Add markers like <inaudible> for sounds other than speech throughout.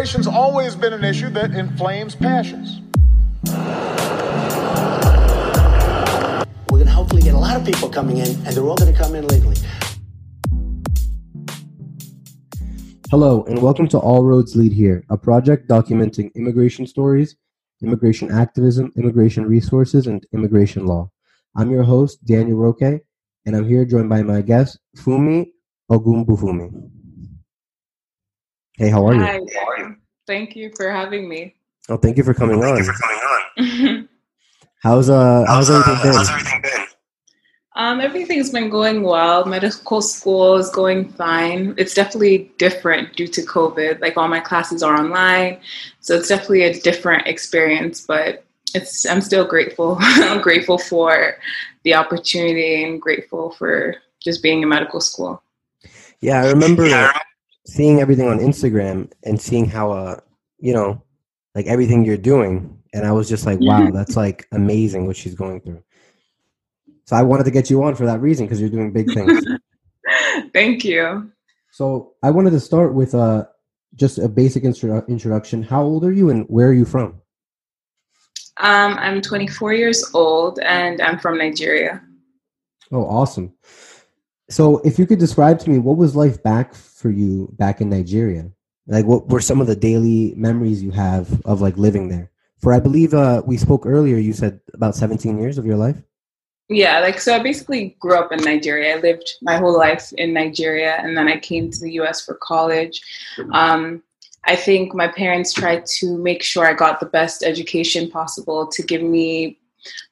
Immigration's always been an issue that inflames passions. We're going to hopefully get a lot of people coming in, and they're all going to come in legally. Hello, and welcome to All Roads Lead Here, a project documenting immigration stories, immigration activism, immigration resources, and immigration law. I'm your host, Daniel Roque, and I'm here joined by my guest, Fumi Ogunbufumi. Hey, how are Hi. you? Thank you for having me. Oh, thank you for coming on. um, <laughs> How's uh how's how's everything been? Um, everything's been going well. Medical school is going fine. It's definitely different due to COVID. Like all my classes are online, so it's definitely a different experience. But it's I'm still grateful. <laughs> I'm grateful for the opportunity and grateful for just being in medical school. Yeah, I remember seeing everything on Instagram and seeing how uh you know like everything you're doing, and I was just like, wow, <laughs> that's like amazing what she's going through. So I wanted to get you on for that reason because you're doing big things. <laughs> Thank you. so I wanted to start with uh just a basic intro- introduction. How old are you and where are you from? Um, I'm 24 years old and I'm from Nigeria. Oh, awesome. So if you could describe to me what was life back for you back in Nigeria? Like what were some of the daily memories you have of like living there? For I believe uh we spoke earlier you said about 17 years of your life. Yeah, like so I basically grew up in Nigeria. I lived my whole life in Nigeria and then I came to the US for college. Um, I think my parents tried to make sure I got the best education possible to give me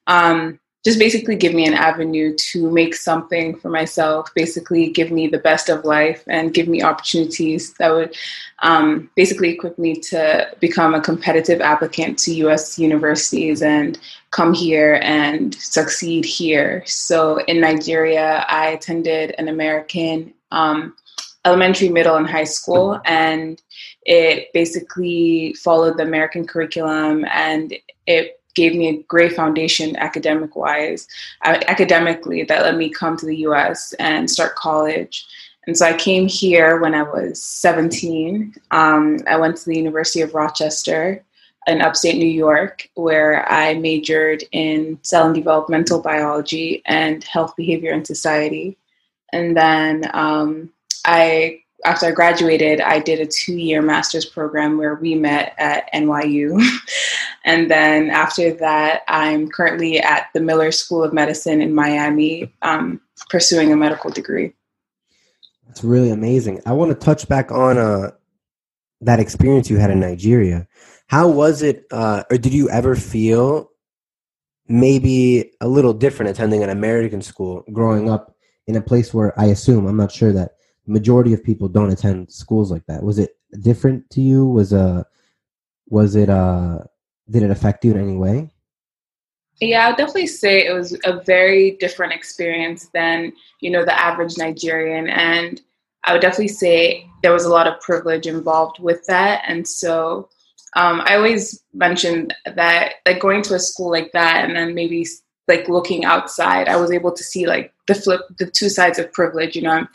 um, just basically give me an avenue to make something for myself, basically give me the best of life and give me opportunities that would um, basically equip me to become a competitive applicant to US universities and come here and succeed here. So in Nigeria, I attended an American um, elementary, middle, and high school, and it basically followed the American curriculum and it gave me a great foundation academic wise, uh, academically, that let me come to the US and start college. And so I came here when I was 17. Um, I went to the University of Rochester in upstate New York, where I majored in cell and developmental biology and health, behavior, and society. And then um, I after I graduated, I did a two year master's program where we met at NYU. <laughs> and then after that, I'm currently at the Miller School of Medicine in Miami um, pursuing a medical degree. That's really amazing. I want to touch back on uh that experience you had in Nigeria. How was it uh or did you ever feel maybe a little different attending an American school growing up in a place where I assume I'm not sure that the majority of people don't attend schools like that. Was it different to you? Was uh was it uh did it affect you in any way? Yeah, I would definitely say it was a very different experience than, you know, the average Nigerian. And I would definitely say there was a lot of privilege involved with that. And so um, I always mentioned that, like, going to a school like that and then maybe like looking outside, I was able to see like the flip, the two sides of privilege. You know, I'm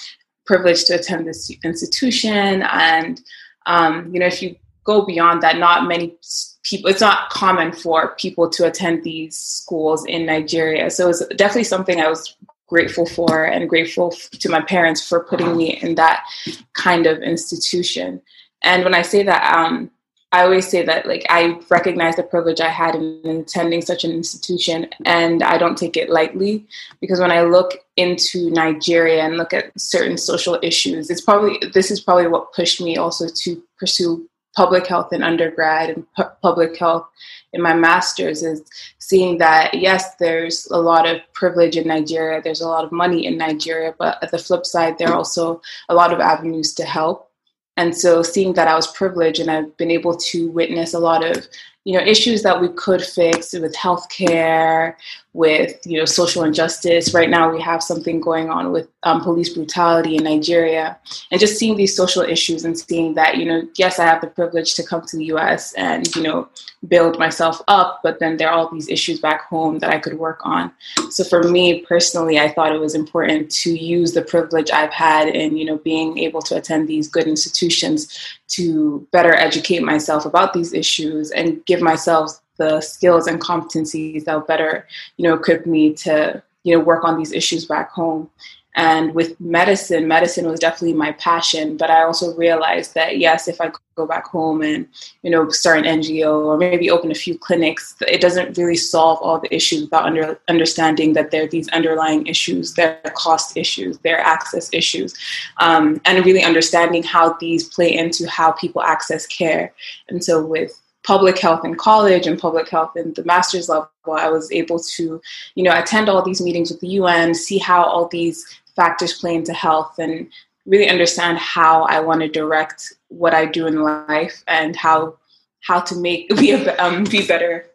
privileged to attend this institution. And, um, you know, if you go beyond that, not many people, it's not common for people to attend these schools in Nigeria. So it's definitely something I was grateful for and grateful to my parents for putting me in that kind of institution. And when I say that, um, I always say that like I recognize the privilege I had in, in attending such an institution and I don't take it lightly because when I look into Nigeria and look at certain social issues, it's probably this is probably what pushed me also to pursue public health in undergrad and pu- public health in my master's is seeing that yes there's a lot of privilege in Nigeria there's a lot of money in Nigeria but at the flip side there are also a lot of avenues to help. And so seeing that I was privileged and I've been able to witness a lot of you know issues that we could fix with healthcare with you know social injustice. Right now, we have something going on with um, police brutality in Nigeria, and just seeing these social issues and seeing that you know, yes, I have the privilege to come to the U.S. and you know build myself up, but then there are all these issues back home that I could work on. So for me personally, I thought it was important to use the privilege I've had in you know being able to attend these good institutions to better educate myself about these issues and give myself the skills and competencies that better, you know, equip me to, you know, work on these issues back home. And with medicine, medicine was definitely my passion, but I also realized that yes, if I go back home and, you know, start an NGO or maybe open a few clinics, it doesn't really solve all the issues without under, understanding that there are these underlying issues, there are cost issues, there are access issues, um, and really understanding how these play into how people access care. And so with public health in college and public health in the master's level, I was able to, you know, attend all these meetings with the UN, see how all these factors play into health, and really understand how I want to direct what I do in life and how how to make <laughs> be a, um, be better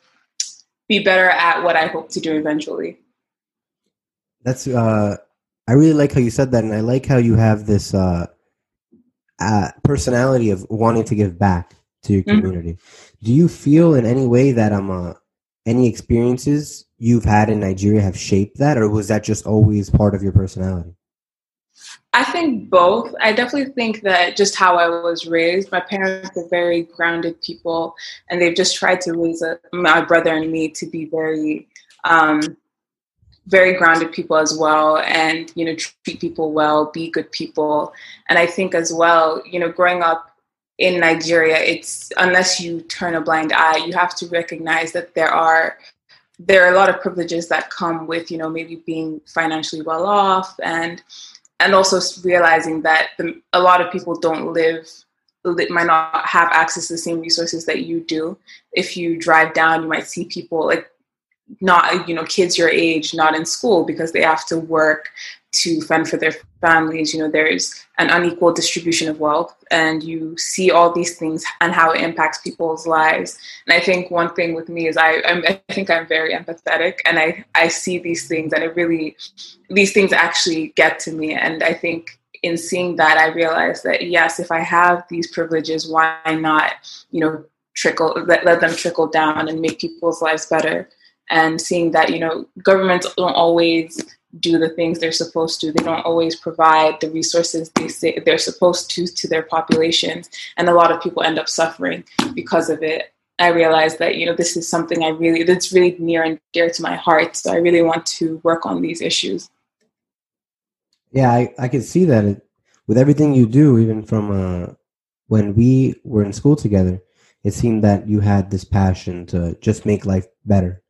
be better at what I hope to do eventually. That's uh, I really like how you said that, and I like how you have this uh, uh personality of wanting to give back to your mm-hmm. community. Mm-hmm. Do you feel in any way that um uh, any experiences you've had in Nigeria have shaped that, or was that just always part of your personality? I think both. I definitely think that just how I was raised, my parents are very grounded people, and they've just tried to raise a, my brother and me to be very, um, very grounded people as well, and you know treat people well, be good people. And I think as well, you know, growing up in Nigeria, it's unless you turn a blind eye, you have to recognize that there are there are a lot of privileges that come with you know maybe being financially well off and and also realizing that the, a lot of people don't live might not have access to the same resources that you do. If you drive down, you might see people like not you know kids your age not in school because they have to work to fend for their families you know there's an unequal distribution of wealth and you see all these things and how it impacts people's lives. And i think one thing with me is i I'm, i think i'm very empathetic and i i see these things and it really these things actually get to me. And i think in seeing that i realize that yes if i have these privileges why not you know trickle let, let them trickle down and make people's lives better? And seeing that you know governments don't always do the things they're supposed to. They don't always provide the resources they say they're supposed to to their populations. And a lot of people end up suffering because of it. I realized that you know this is something i really that's really near and dear to my heart. So i really want to work on these issues. Yeah i, I can see that. It, with everything you do even from uh, when we were in school together it seemed that you had this passion to just make life better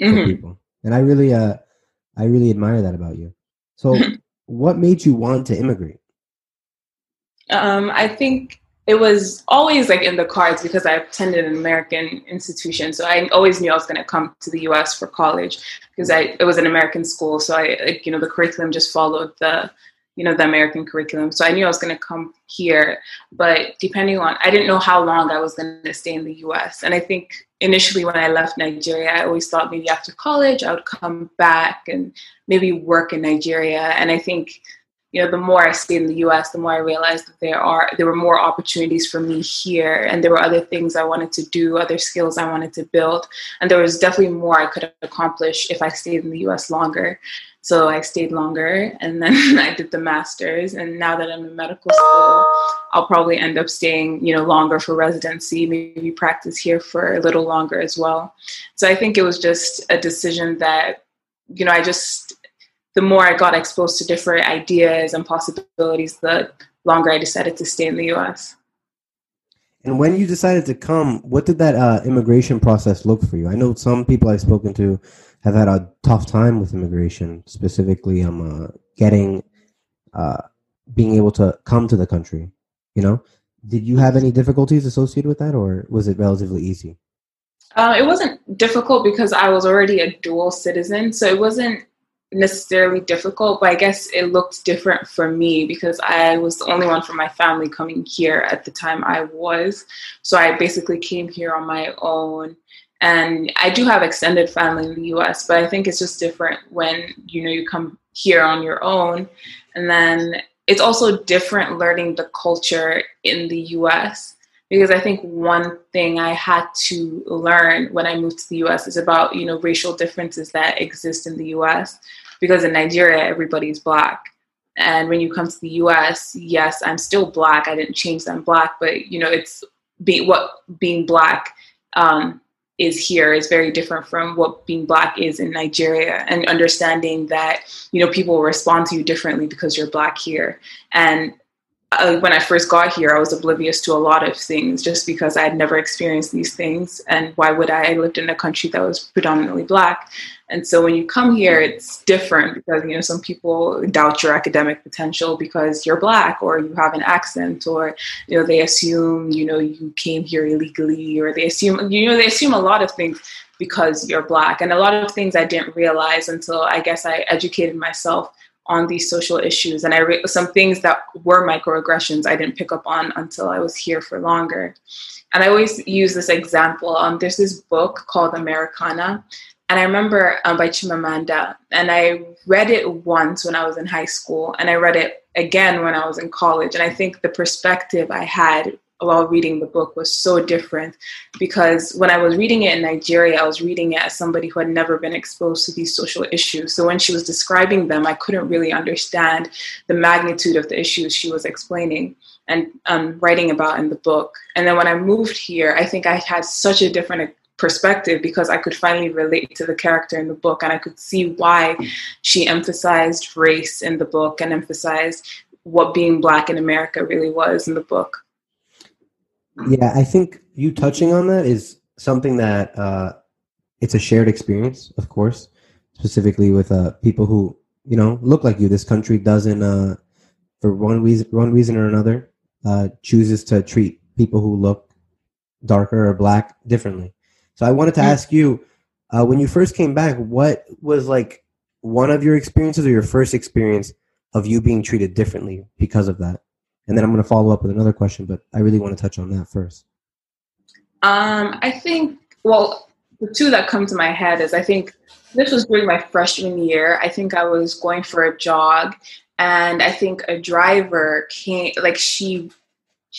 mm-hmm. for people. And I really, uh, I really admire that about you. So, <laughs> what made you want to immigrate? Um, I think it was always like in the cards because I attended an American institution, so I always knew I was going to come to the U.S. for college because I it was an American school, so I like, you know the curriculum just followed the you know the American curriculum. So I knew I was going to come here, but depending on I didn't know how long I was going to stay in the U.S. And I think initially when I left Nigeria, I always thought maybe after college I would come back and maybe work in Nigeria. And I think, you know, the more I stayed in the US, the more I realized that there are there were more opportunities for me here and there were other things I wanted to do, other skills I wanted to build. And there was definitely more I could accomplish if I stayed in the US longer. So I stayed longer and then <laughs> I did the master's. And now that I'm in medical school, I'll probably end up staying, you know, longer for residency, maybe practice here for a little longer as well. So I think it was just a decision that, you know, I just, the more I got exposed to different ideas and possibilities, the longer I decided to stay in the US. And when you decided to come, what did that uh, immigration process look for you? I know some people I've spoken to have had a tough time with immigration, specifically um, uh, getting, uh, being able to come to the country. You know, did you have any difficulties associated with that, or was it relatively easy? Uh, it wasn't difficult because I was already a dual citizen, so it wasn't necessarily difficult, but I guess it looked different for me because I was the only one from my family coming here at the time I was. So I basically came here on my own And I do have extended family in the US, but I think it's just different when you know you come here on your own. And then it's also different learning the culture in the US because I think one thing I had to learn when I moved to the US is about, you know, racial differences that exist in the US because in Nigeria everybody's black. And when you come to the US, yes, I'm still black. I didn't change that I'm black, but you know, it's be what being black um, is here is very different from what being black is in Nigeria and understanding that you know people respond to you differently because you're black here and uh, when I first got here, I was oblivious to a lot of things just because I had never experienced these things. And why would I? I lived in a country that was predominantly black. And so when you come here, it's different because, you know, some people doubt your academic potential because you're black or you have an accent or, you know, they assume, you know, you came here illegally or they assume, you know, they assume a lot of things because you're black. And a lot of things I didn't realize until I guess I educated myself on these social issues. And I re- some things that were microaggressions I didn't pick up on until I was here for longer. And I always use this example. Um, there's this book called Americanah and I remember um, by Chimamanda, and I read it once when I was in high school, and I read it again when I was in college. And I think the perspective I had while reading the book was so different because when I was reading it in Nigeria, I was reading it as somebody who had never been exposed to these social issues. So when she was describing them, I couldn't really understand the magnitude of the issues she was explaining and um, writing about in the book. And then when I moved here, I think I had such a different perspective because I could finally relate to the character in the book and I could see why she emphasized race in the book and emphasized what being black in America really was in the book. Yeah, I think you touching on that is something that uh, it's a shared experience, of course, specifically with uh, people who you know look like you. This country doesn't, uh, for one reason, one reason or another, uh, chooses to treat people who look darker or black differently. So I wanted to ask you, uh, when you first came back, what was like one of your experiences or your first experience of you being treated differently because of that? And then I'm going to follow up with another question, but I really want to touch on that first. Um, I think, well, the two that come to my head is I think this was during my freshman year. I think I was going for a jog, and I think a driver came, like she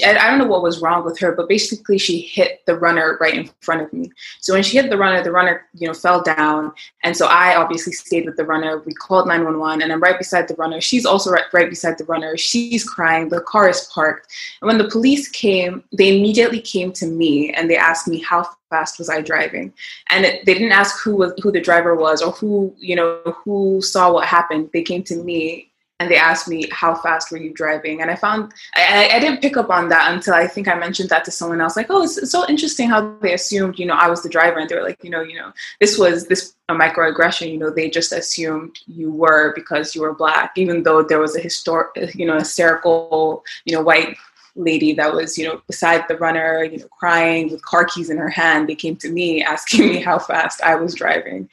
I don't know what was wrong with her, but basically she hit the runner right in front of me. So when she hit the runner, the runner, you know, fell down. And so I obviously stayed with the runner. We called 911 and I'm right beside the runner. She's also right, right beside the runner. She's crying. The car is parked. And when the police came, they immediately came to me and they asked me how fast was I driving. And it, they didn't ask who was who the driver was or who, you know, who saw what happened. They came to me and they asked me how fast were you driving? And i found I, I, didn't pick up on that until i think i mentioned that to someone else like oh it's, it's, so interesting how they assumed you know i was the driver. And they were like you know you know this was this a microaggression you know they just assumed you were because you were black even though there was a historic you know hysterical you know white lady that was you know beside the runner you know crying with car keys in her hand. They came to me asking me how fast i was driving.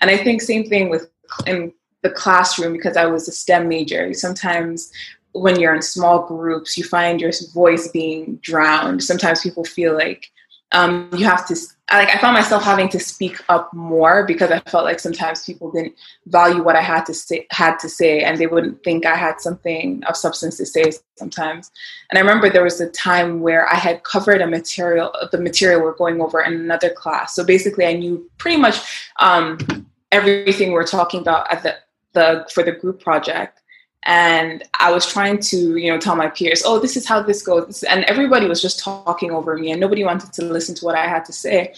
And i think same thing with in the classroom because I was a STEM major. Sometimes when you're in small groups, you find your voice being drowned. Sometimes people feel like um, you have to. Like I found myself having to speak up more because I felt like sometimes people didn't value what I had to say, had to say, and they wouldn't think I had something of substance to say sometimes. And I remember there was a time where I had covered a material, the material we're going over in another class. So basically, I knew pretty much um, everything we're talking about at the the for the group project. And i was trying to you know tell my peers oh this is how this goes. And everybody was just talking over me and nobody wanted to listen to what i had to say.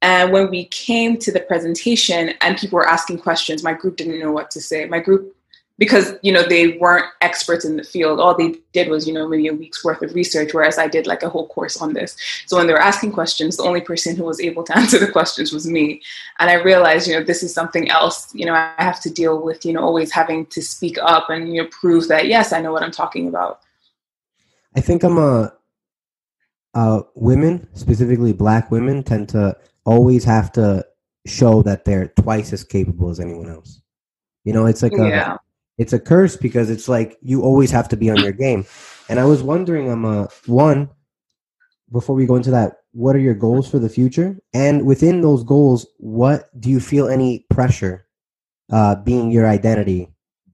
And when we came to the presentation and people were asking questions my group didn't know what to say. My group because you know they weren't experts in the field. All they did was you know maybe a week's worth of research whereas i did like a whole course on this. So when they were asking questions the only person who was able to <laughs> answer the questions was me. And i realized you know this is something else you know i have to deal with you know always having to speak up and you know prove that yes i know what i'm talking about. I think i'm a uh, women specifically black women tend to always have to show that they're twice as capable as anyone else. You know it's like a, yeah it's a curse because it's like you always have to be on your game. And I was wondering, um, uh, one, before we go into that, what are your goals for the future? And within those goals, what do you feel any pressure uh, being your identity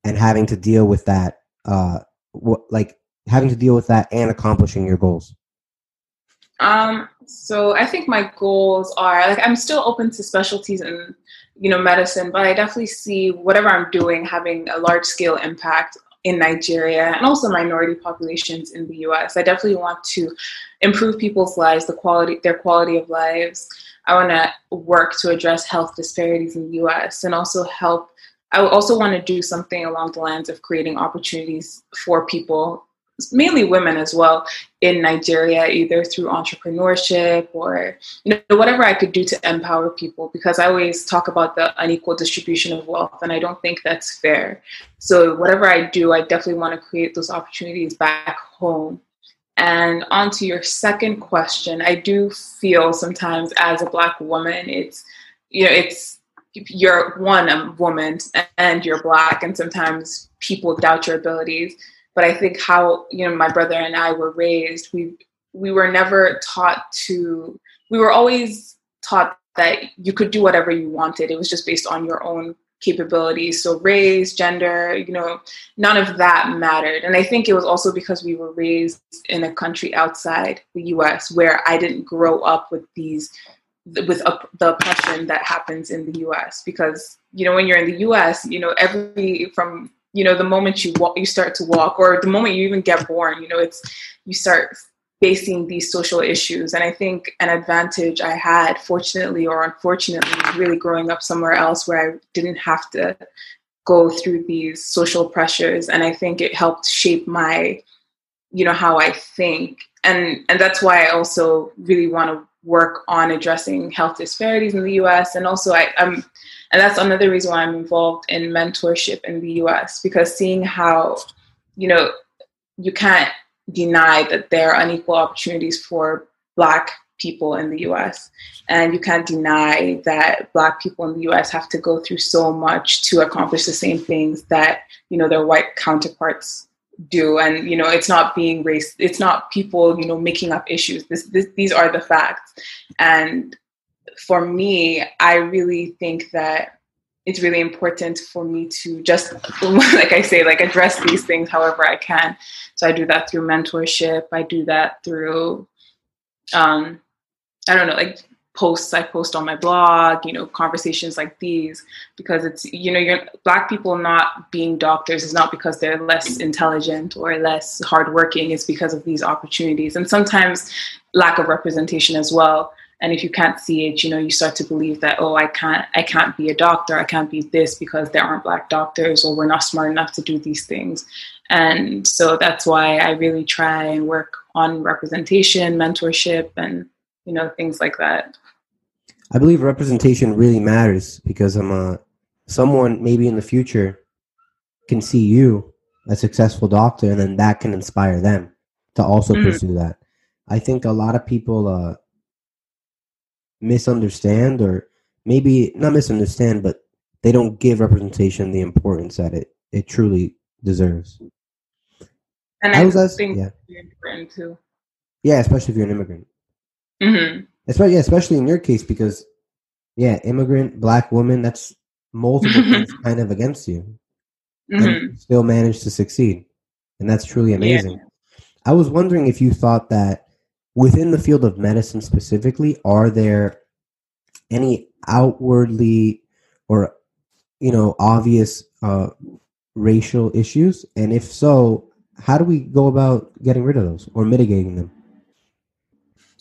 and having to deal with that? Uh, what, like having to deal with that and accomplishing your goals? Um, so I think my goals are like I'm still open to specialties in you know medicine, but I definitely see whatever I'm doing having a large scale impact in Nigeria and also minority populations in the US. I definitely want to improve people's lives, the quality their quality of lives. I want to work to address health disparities in the US and also help I also want to do something along the lines of creating opportunities for people mainly women as well in Nigeria, either through entrepreneurship or you know whatever I could do to empower people. Because I always talk about the unequal distribution of wealth, and I don't think that's fair. So whatever I do, I definitely want to create those opportunities back home. And on to your second question, I do feel sometimes as a black woman, it's you know it's you're one a woman and you're black and sometimes people doubt your abilities but I think how you know my brother and I were raised, we we were never taught to. We were always taught that you could do whatever you wanted. It was just based on your own capabilities. So race, gender, you know, none of that mattered. And I think it was also because we were raised in a country outside the U.S. where I didn't grow up with these with the oppression that happens in the US because you know when you're in the US you know every from you know the moment you walk you start to walk or the moment you even get born you know it's you start facing these social issues. And i think an advantage i had fortunately or unfortunately really growing up somewhere else where i didn't have to go through these social pressures. And i think it helped shape my you know how i think. And and that's why i also really want to work on addressing health disparities in the us and also I, i'm and that's another reason why I'm involved in mentorship in the US because seeing how, you know, you can't deny that there are unequal opportunities for Black people in the US. And you can't deny that Black people in the US have to go through so much to accomplish the same things that, you know, their white counterparts do. And you know it's not being race it's not people you know making up issues. This, this these are the facts. And for me, I really think that it's really important for me to just, <laughs> like I say, like address these things however I can. So I do that through mentorship. I do that through, um, I don't know, like posts I post on my blog, you know, conversations like these, because it's, you know, you're black people not being doctors is not because they're less intelligent or less hardworking, it's because of these opportunities. And sometimes lack of representation as well and if you can't see it you know you start to believe that oh i can't i can't be a doctor i can't be this because there aren't black doctors or we're not smart enough to do these things. And so that's why i really try and work on representation mentorship and you know things like that. I believe representation really matters because i'm a someone maybe in the future can see you a successful doctor and then that can inspire them to also mm-hmm. pursue that. I think a lot of people uh misunderstand or maybe not misunderstand, but they don't give representation the importance that it, it truly deserves. And I, I was asking, yeah. too. Yeah, especially if you're an immigrant. Mm-hmm. Especially, yeah, especially in your case, because yeah, immigrant, black woman, that's multiple things kind of against you. Mm-hmm. And still manage to succeed. And that's truly amazing. Yeah. I was wondering if you thought that within the field of medicine specifically, are there any outwardly or you know obvious uh, racial issues? And if so, how do we go about getting rid of those or mitigating them?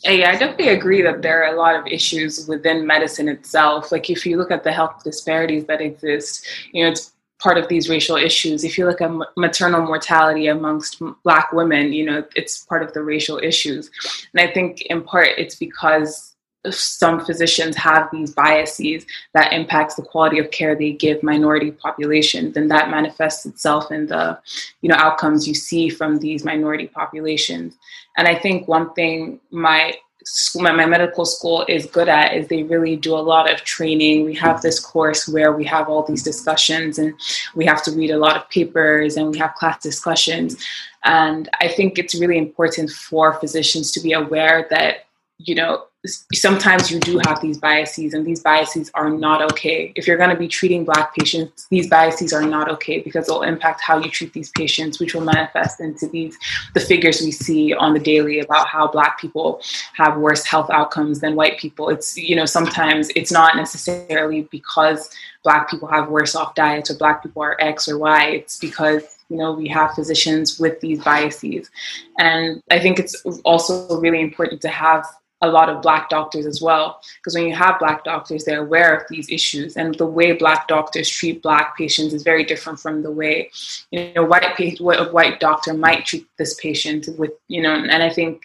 Yeah, I definitely agree that there are a lot of issues within medicine itself. Like if you look at the health disparities that exist, you know, it's part of these racial issues. If you look at maternal mortality amongst Black women, you know, it's part of the racial issues. And I think in part it's because some physicians have these biases that impacts the quality of care they give minority populations and that manifests itself in the you know outcomes you see from these minority populations and i think one thing my school, my, my medical school is good at is they really do a lot of training. We have this course where we have all these discussions and we have to read a lot of papers and we have class discussions. And I think it's really important for physicians to be aware that, you know, sometimes you do have these biases and these biases are not okay. If you're going to be treating black patients these biases are not okay because it'll impact how you treat these patients which will manifest into these the figures we see on the daily about how black people have worse health outcomes than white people. It's you know sometimes it's not necessarily because black people have worse off diets or black people are x or y. It's because you know we have physicians with these biases. And i think it's also really important to have a lot of black doctors as well because when you have black doctors they're aware of these issues and the way black doctors treat black patients is very different from the way you know white a white doctor might treat this patient with you know and i think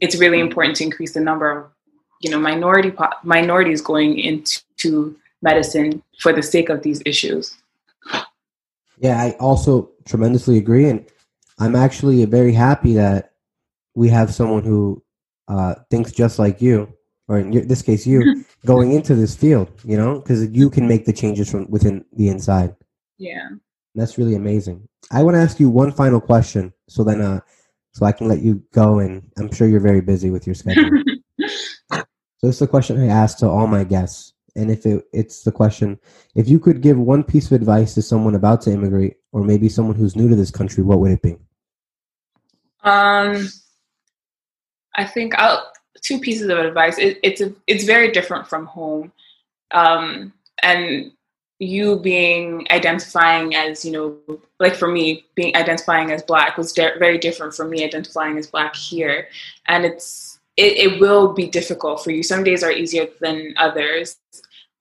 it's really important to increase the number of you know minority minorities going into medicine for the sake of these issues. Yeah i also tremendously agree and i'm actually very happy that we have someone who uh, thinks just like you, or in this case, you, <laughs> going into this field, you know, because you can make the changes from within the inside. Yeah. That's really amazing. I want to ask you one final question so then, uh, so I can let you go, and I'm sure you're very busy with your schedule. <laughs> so it's the question I ask to all my guests, and if it, it's the question, if you could give one piece of advice to someone about to immigrate, or maybe someone who's new to this country, what would it be? Um, I think I'll, two pieces of advice. It, it's a, it's very different from home, um, and you being identifying as you know, like for me, being identifying as black was de- very different from me identifying as black here, and it's it, it will be difficult for you. Some days are easier than others,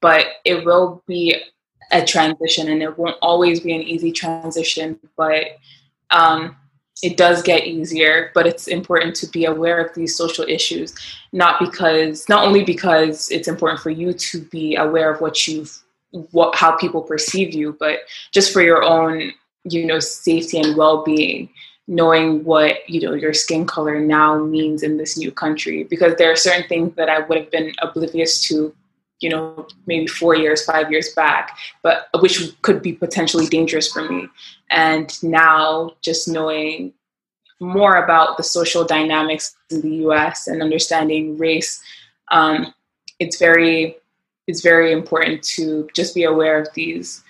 but it will be a transition, and it won't always be an easy transition, but um, it does get easier, but it's important to be aware of these social issues, not because not only because it's important for you to be aware of what you've what how people perceive you, but just for your own, you know, safety and well-being, knowing what, you know, your skin color now means in this new country. Because there are certain things that I would have been oblivious to you know, maybe four years, five years back, but which could be potentially dangerous for me. And now just knowing more about the social dynamics in the US and understanding race, um, it's very it's very important to just be aware of these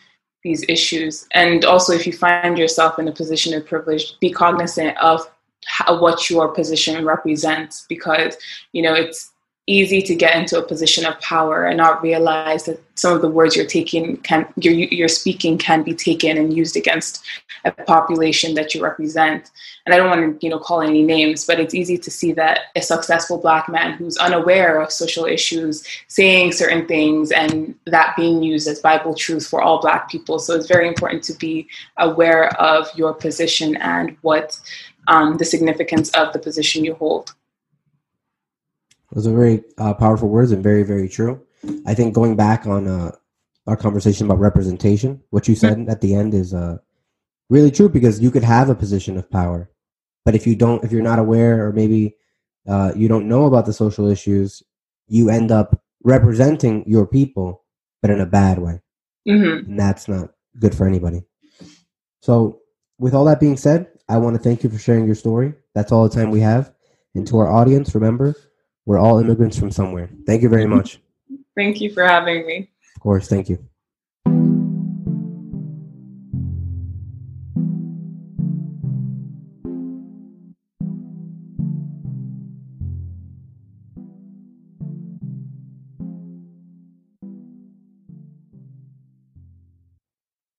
these issues. And also if you find yourself in a position of privilege, be cognizant of how, what your position represents because you know it's easy to get into a position of power and not realize that some of the words you're taking can you're, you're speaking can be taken and used against a population that you represent. And i don't want to you know call any names but it's easy to see that a successful black man who's unaware of social issues saying certain things and that being used as bible truth for all black people. So it's very important to be aware of your position and what um, the significance of the position you hold those are very uh, powerful words and very, very true. I think going back on uh, our conversation about representation, what you said at the end is uh, really true because you could have a position of power, but if you don't, if you're not aware or maybe uh, you don't know about the social issues, you end up representing your people, but in a bad way, mm-hmm. and that's not good for anybody. So, with all that being said, I want to thank you for sharing your story. That's all the time we have. And to our audience, remember we're all immigrants from somewhere. Thank you very much. Thank you for having me. Of course. Thank you.